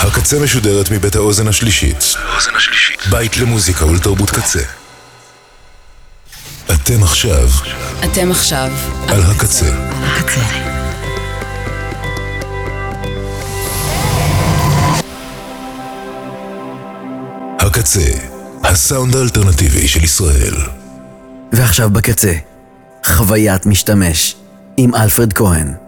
הקצה משודרת מבית האוזן השלישית. בית למוזיקה ולתרבות קצה. אתם עכשיו אתם עכשיו על הקצה. הקצה. הקצה, הסאונד האלטרנטיבי של ישראל. ועכשיו בקצה, חוויית משתמש עם אלפרד כהן.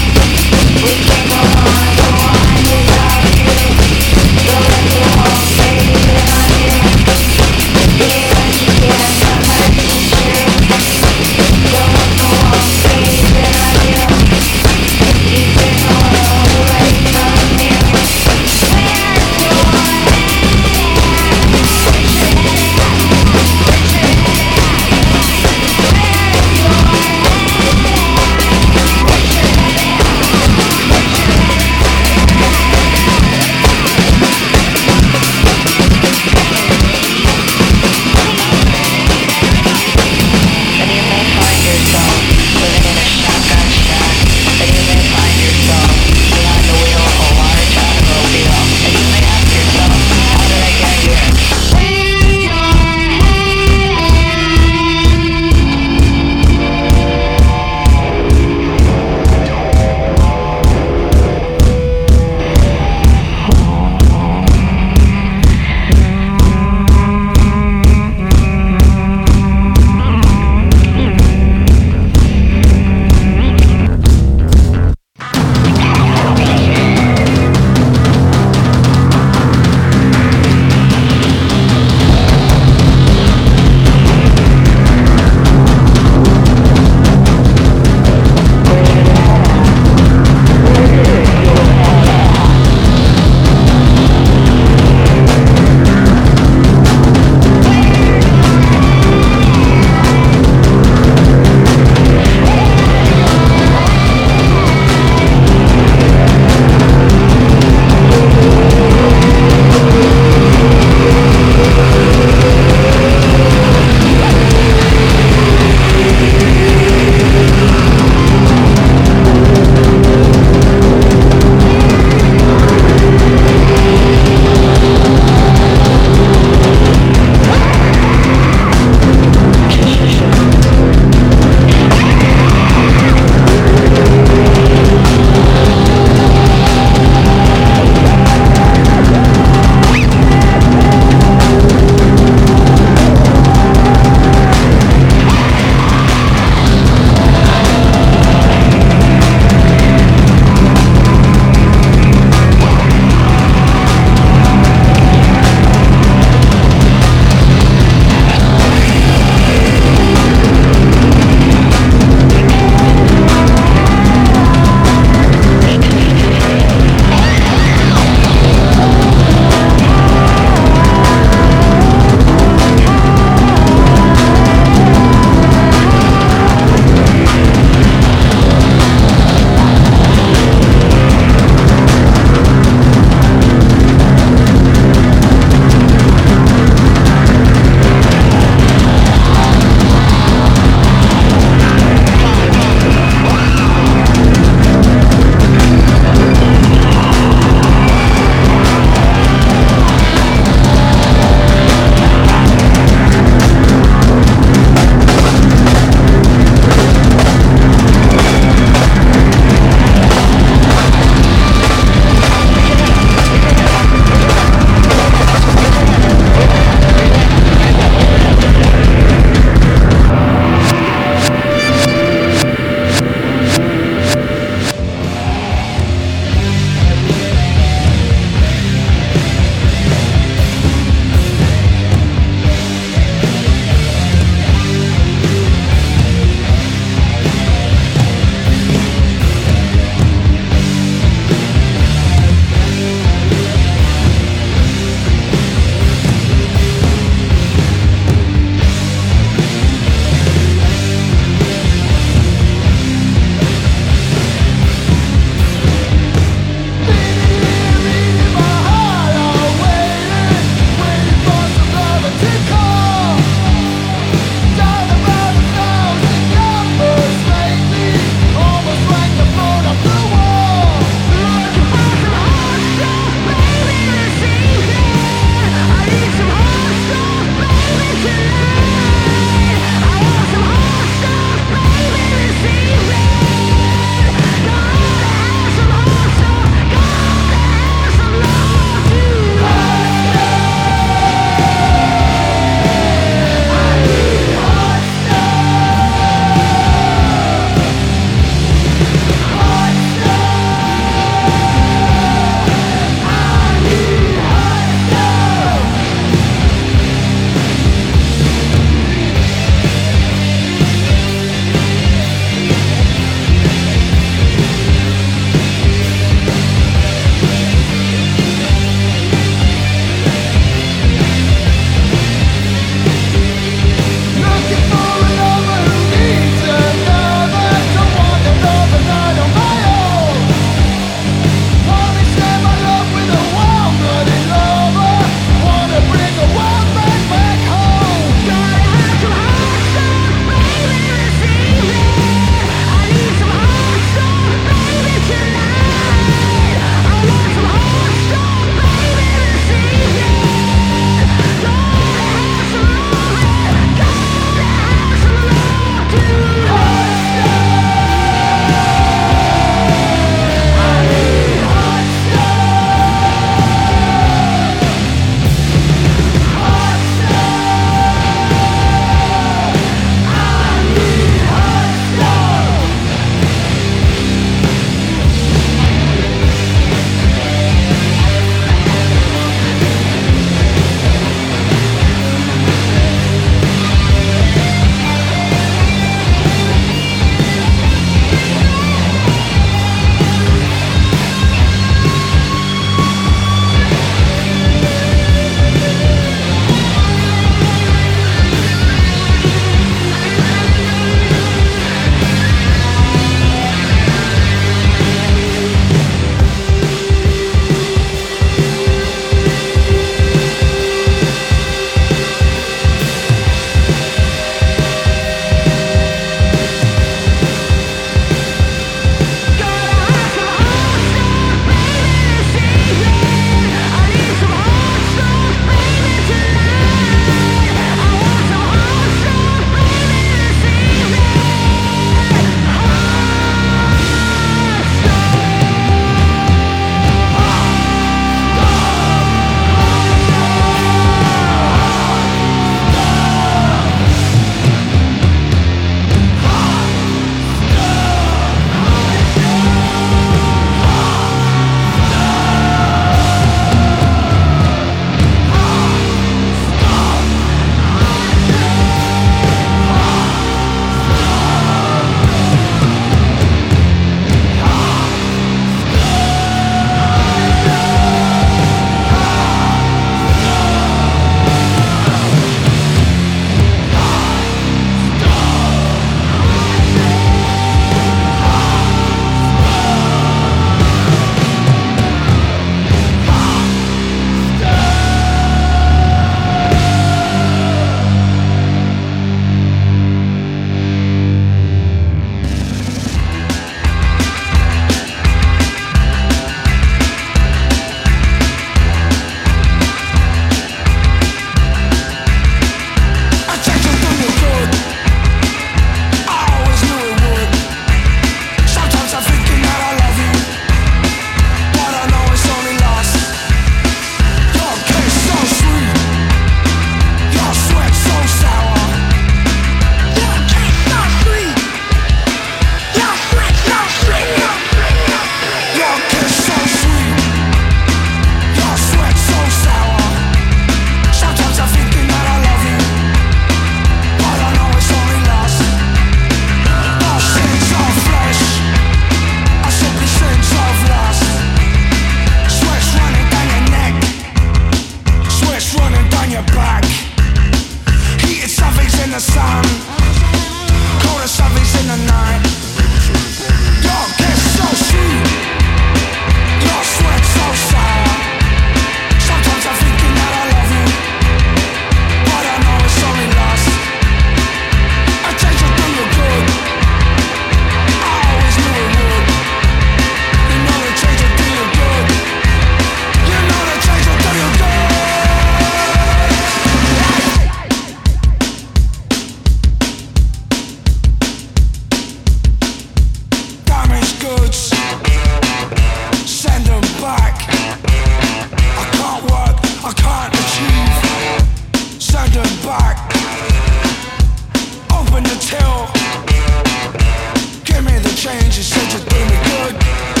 Sometimes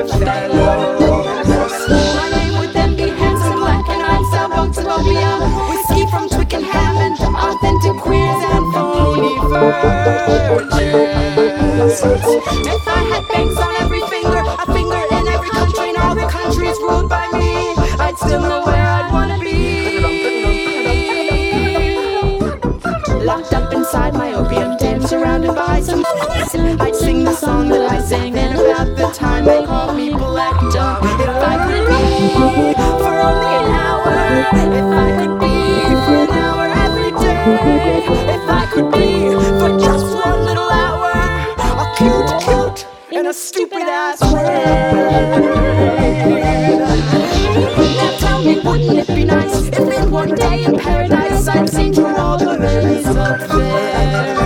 If I had bangs on every finger, a finger in every country, all the countries ruled by me, I'd still know where I'd wanna be. Locked up inside my opium den, surrounded by some. I'd sing the song that I sang and about the time I. called. In paradise I'd sing to all the ladies up there.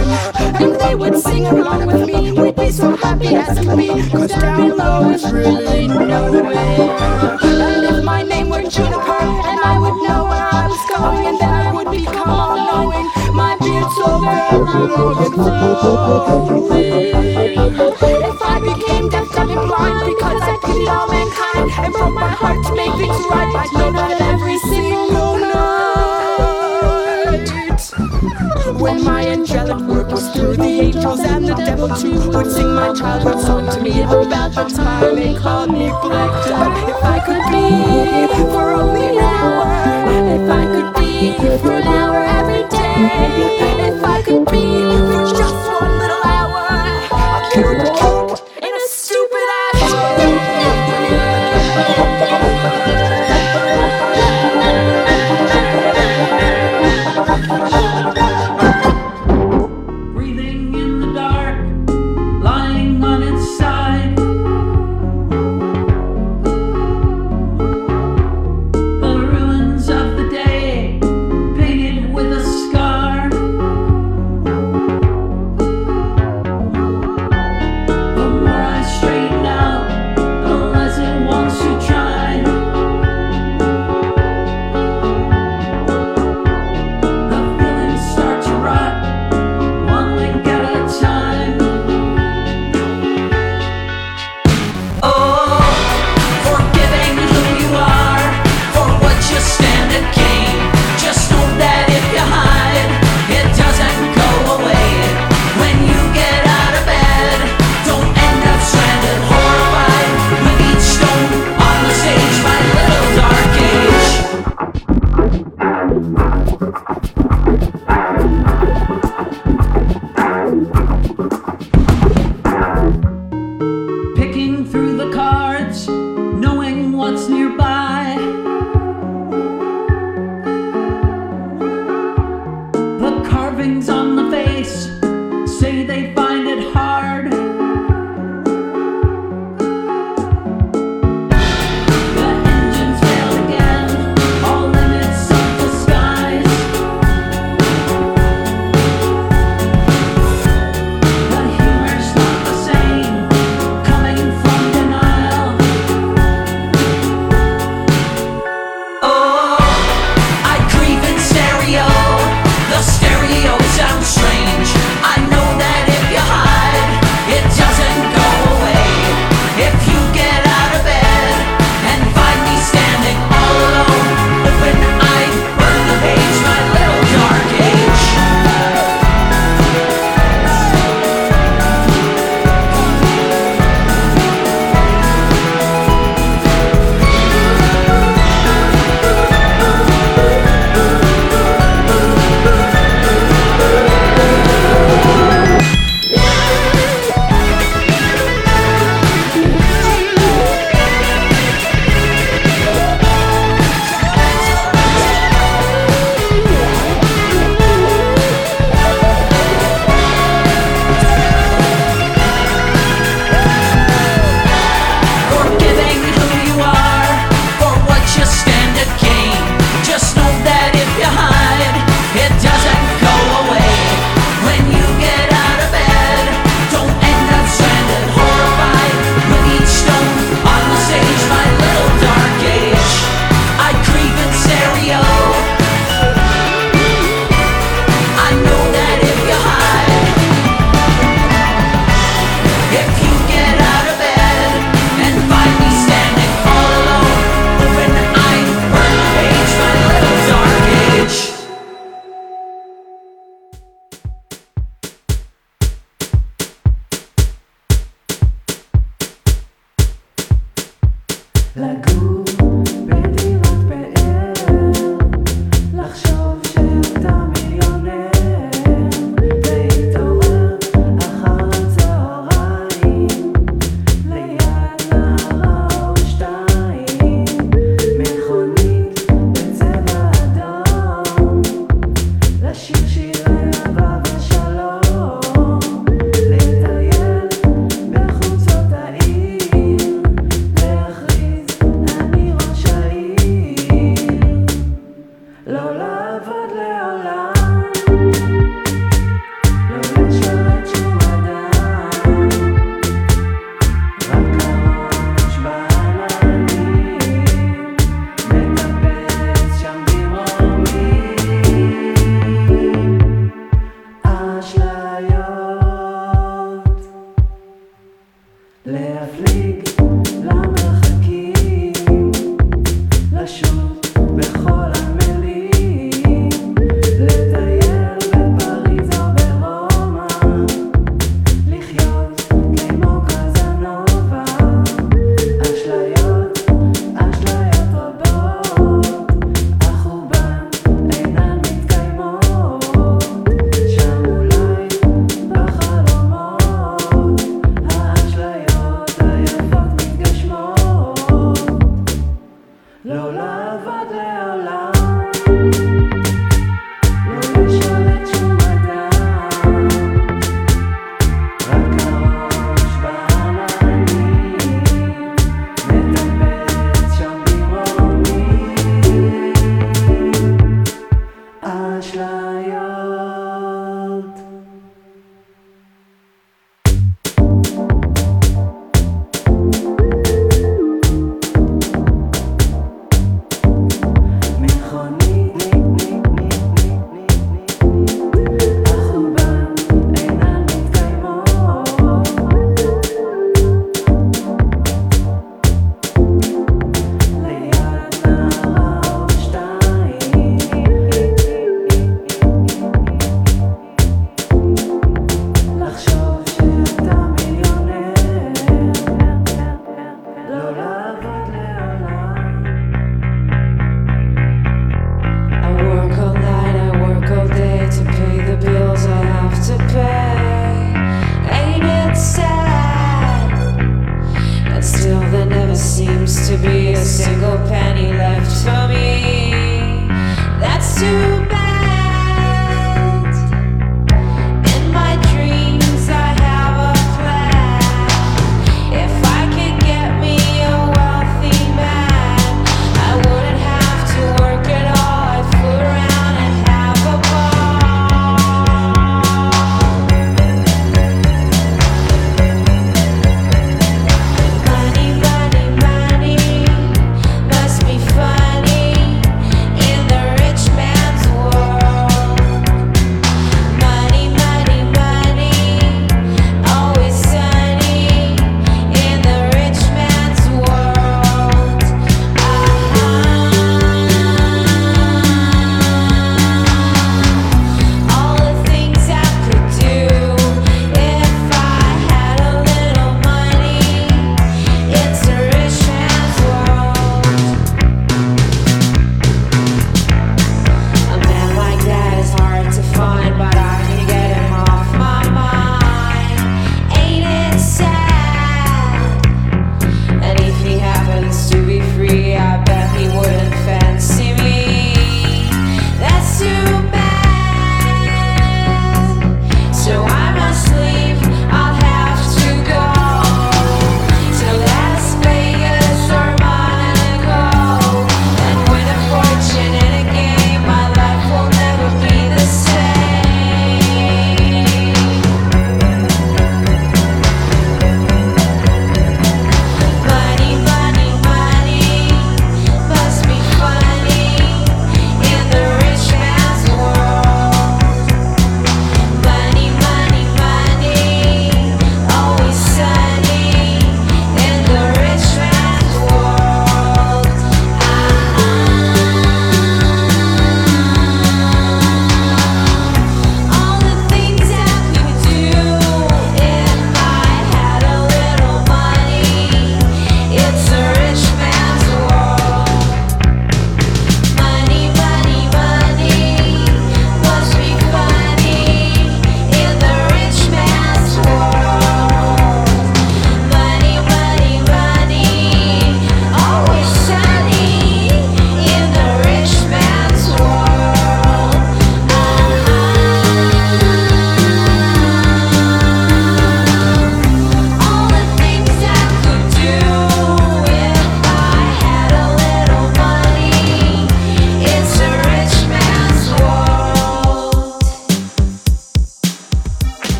And they would sing along with me, we'd be so happy as we be. cause down below is really nowhere. And if my name were Juniper, and I would know where I was going, and then I would become all knowing, my beard so very. If I became deaf, dumb, and blind, because I pitied all mankind, and broke my heart to make things right, I'd know that every single night. When my angelic work was through, the angels and the devil too would sing my childhood song to me about the time they called me black. But if I could be for only an hour, if I could be for an hour every day, if I could be for just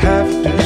have to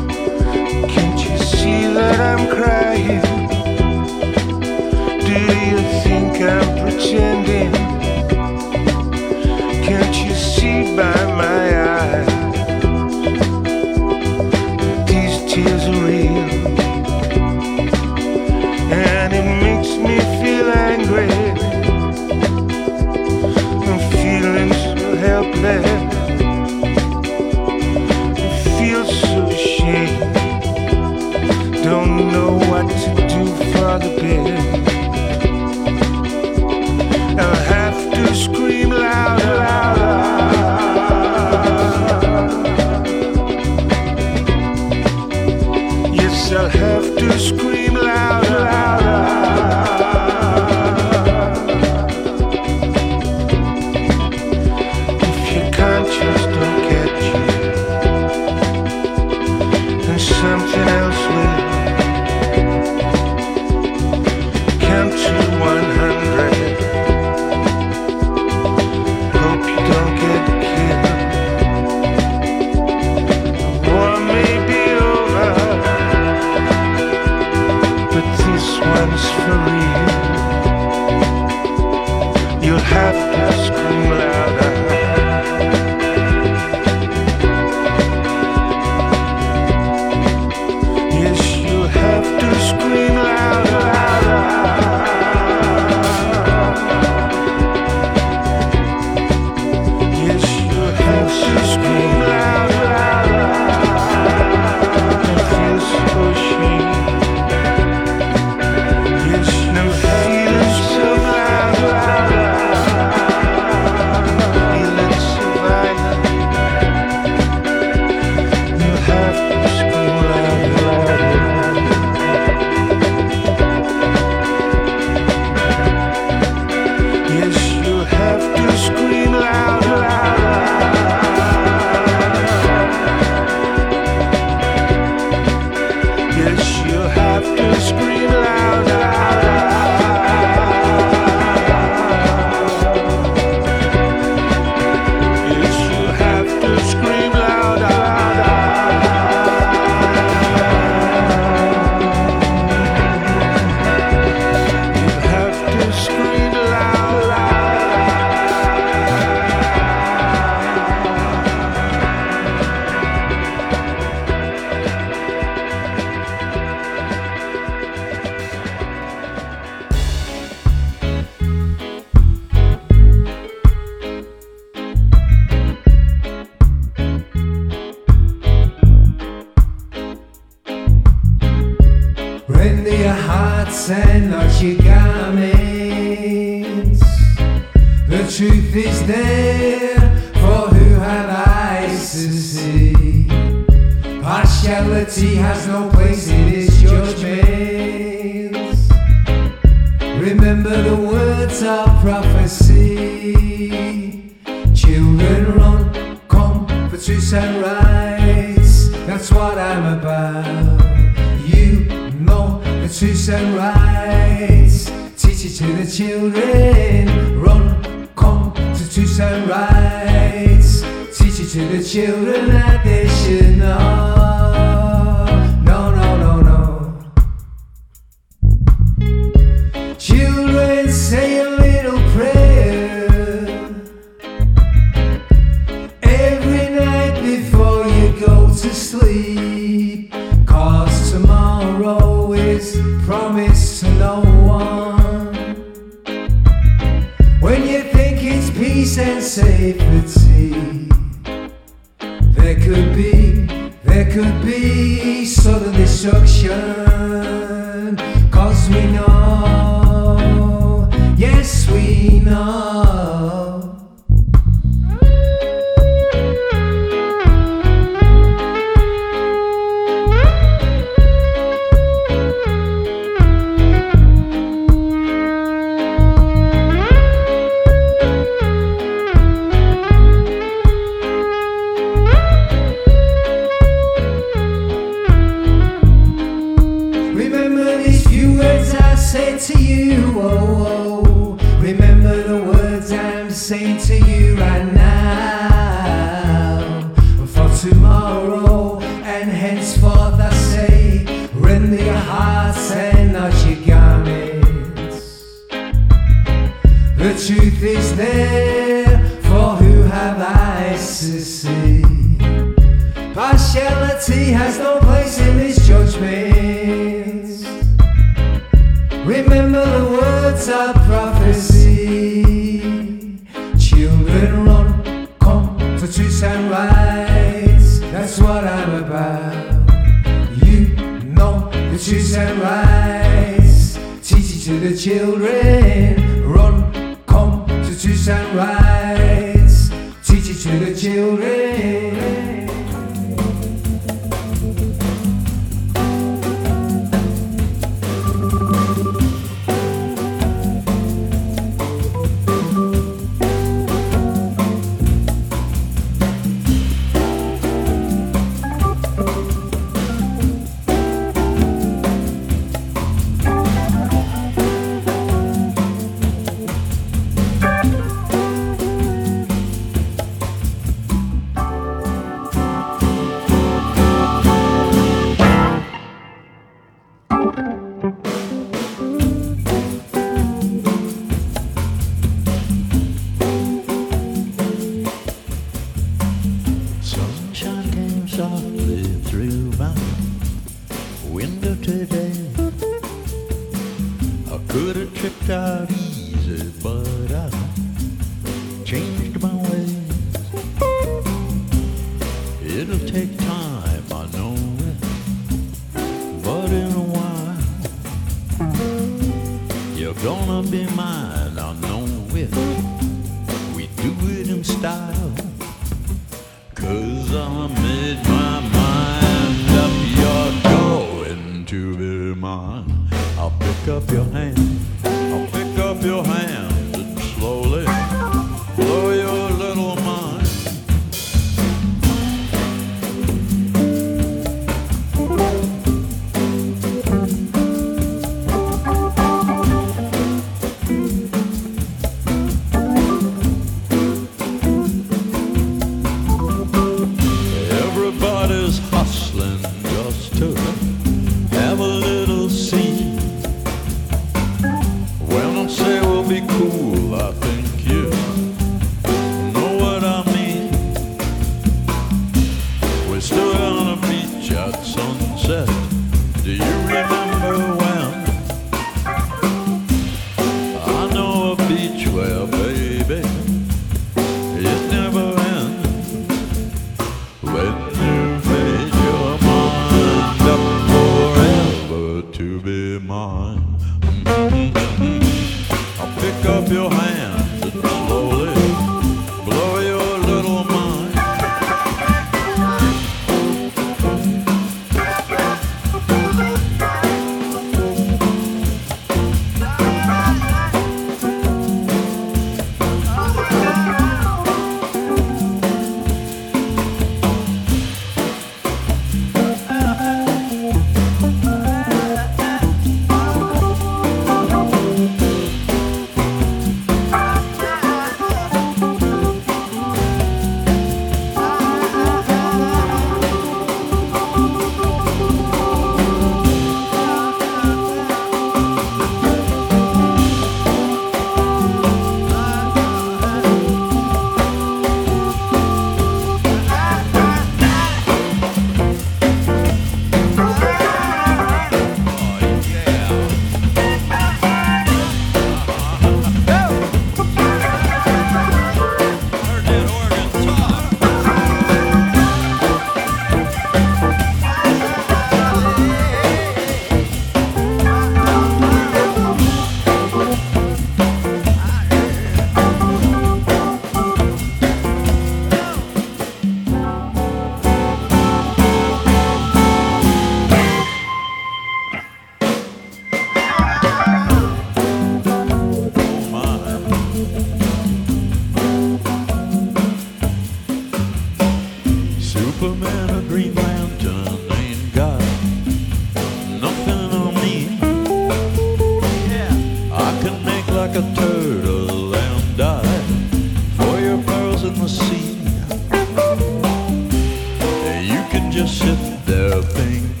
sit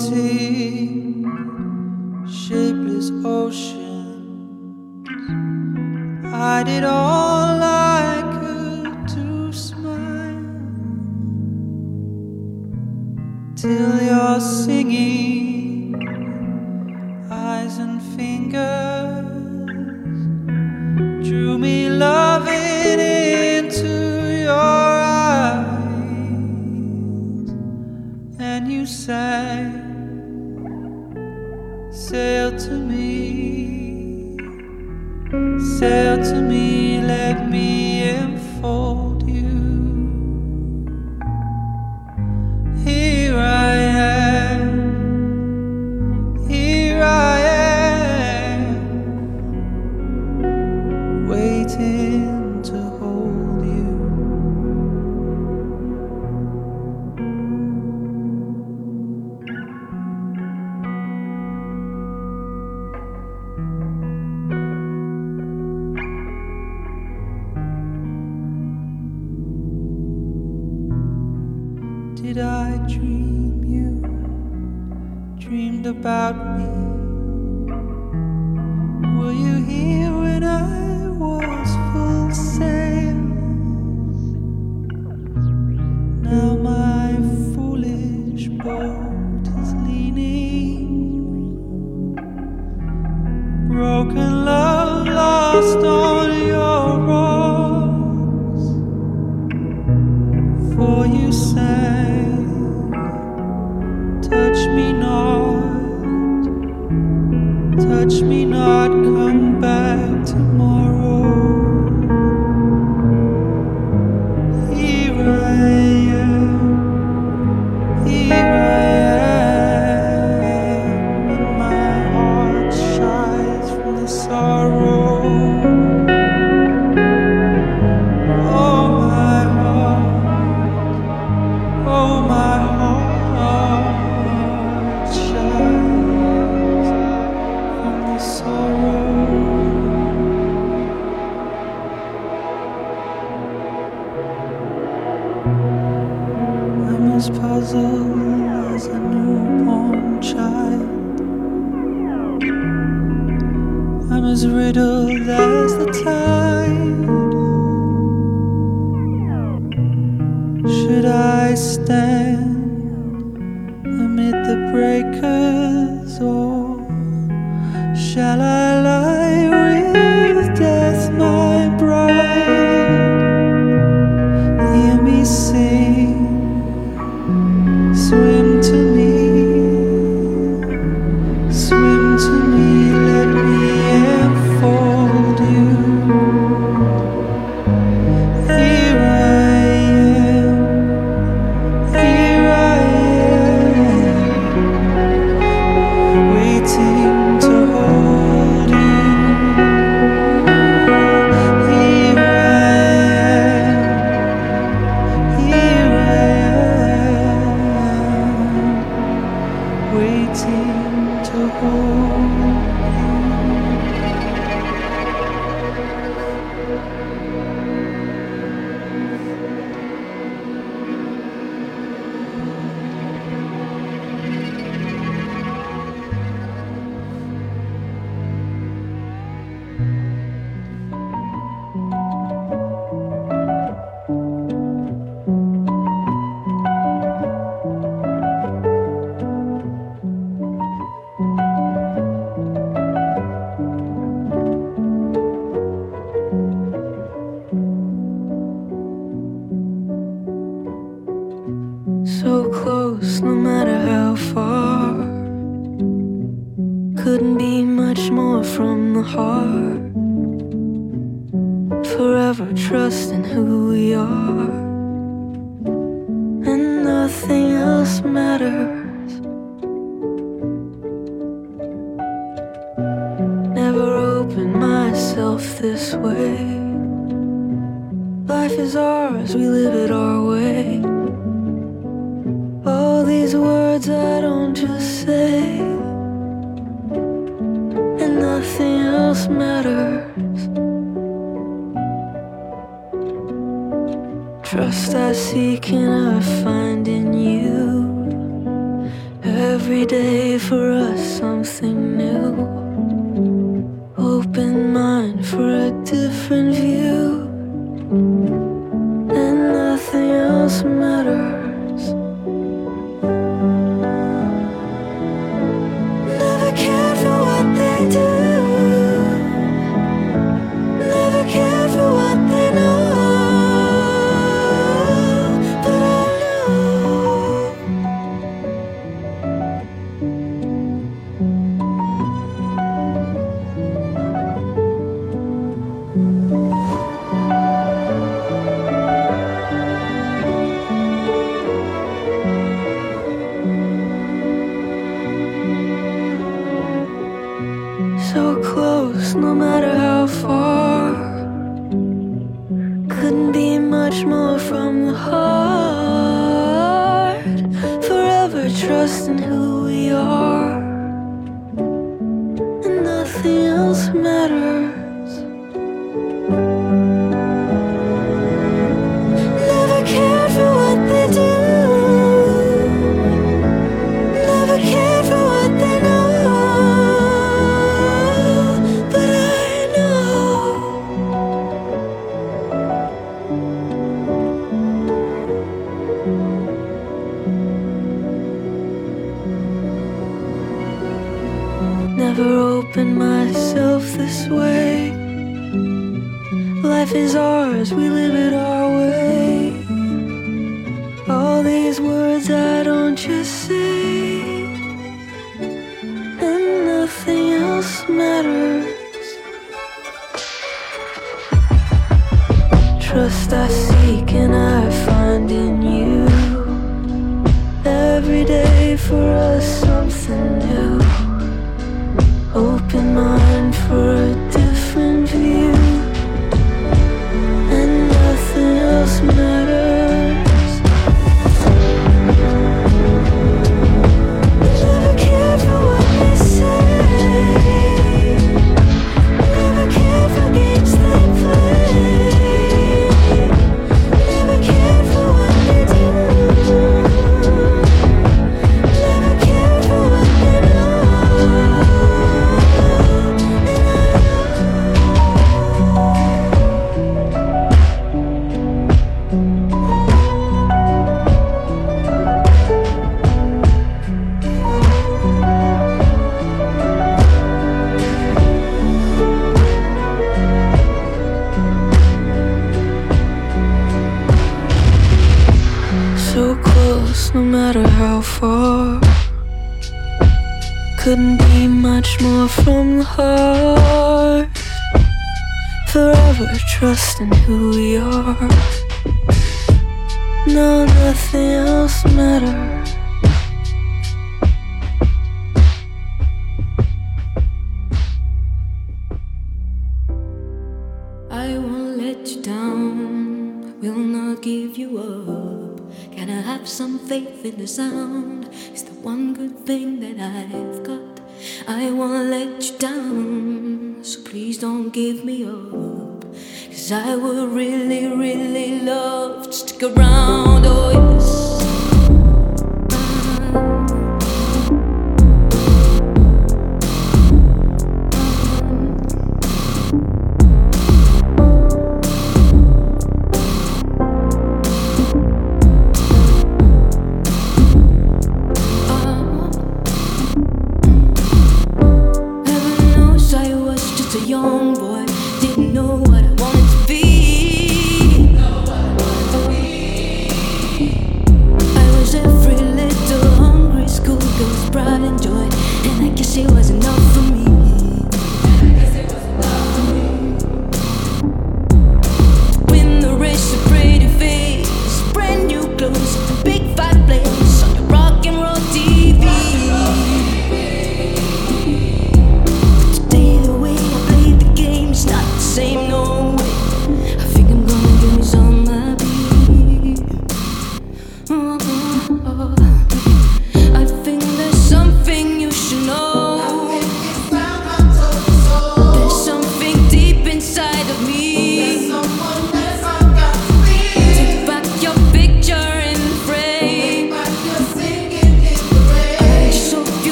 floating, broken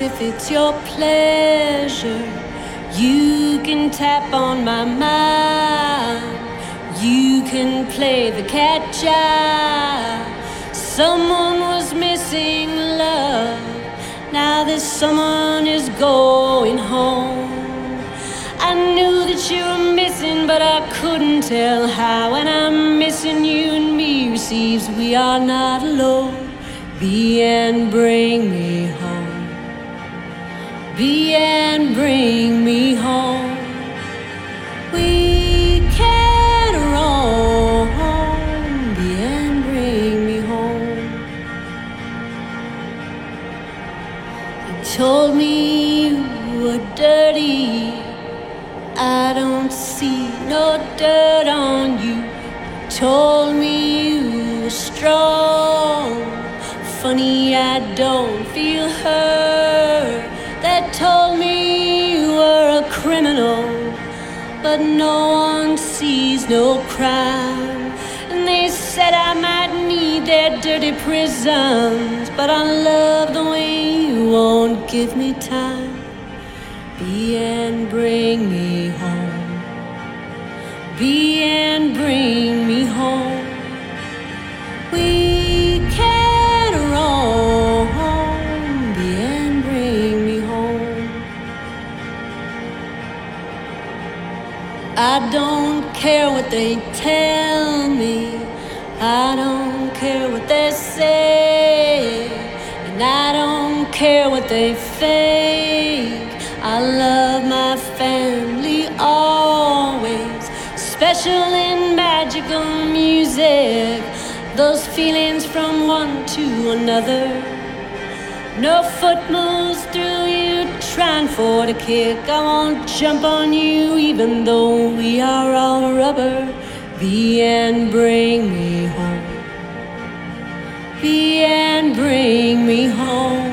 if it's your pleasure, you can tap on my mind. You can play the catch eye. Someone was missing love. Now this someone is going home. I knew that you were missing, but I couldn't tell how. And I'm missing you, and me receives we are not alone. Be and bring me. Be and bring me home. We can roam. Be and bring me home. You told me you were dirty. I don't see no dirt on you. You told me you were strong. Funny, I don't no crime. And they said I might need their dirty prisons, but I love the way you won't give me time. Be and bring me they tell me. I don't care what they say. And I don't care what they fake. I love my family always. Special in magical music. Those feelings from one to another. No foot moves through trying for the kick. I won't jump on you even though we are all rubber. The end, bring me home. The end, bring me home.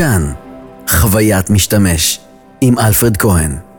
כאן, חוויית משתמש, עם אלפרד כהן.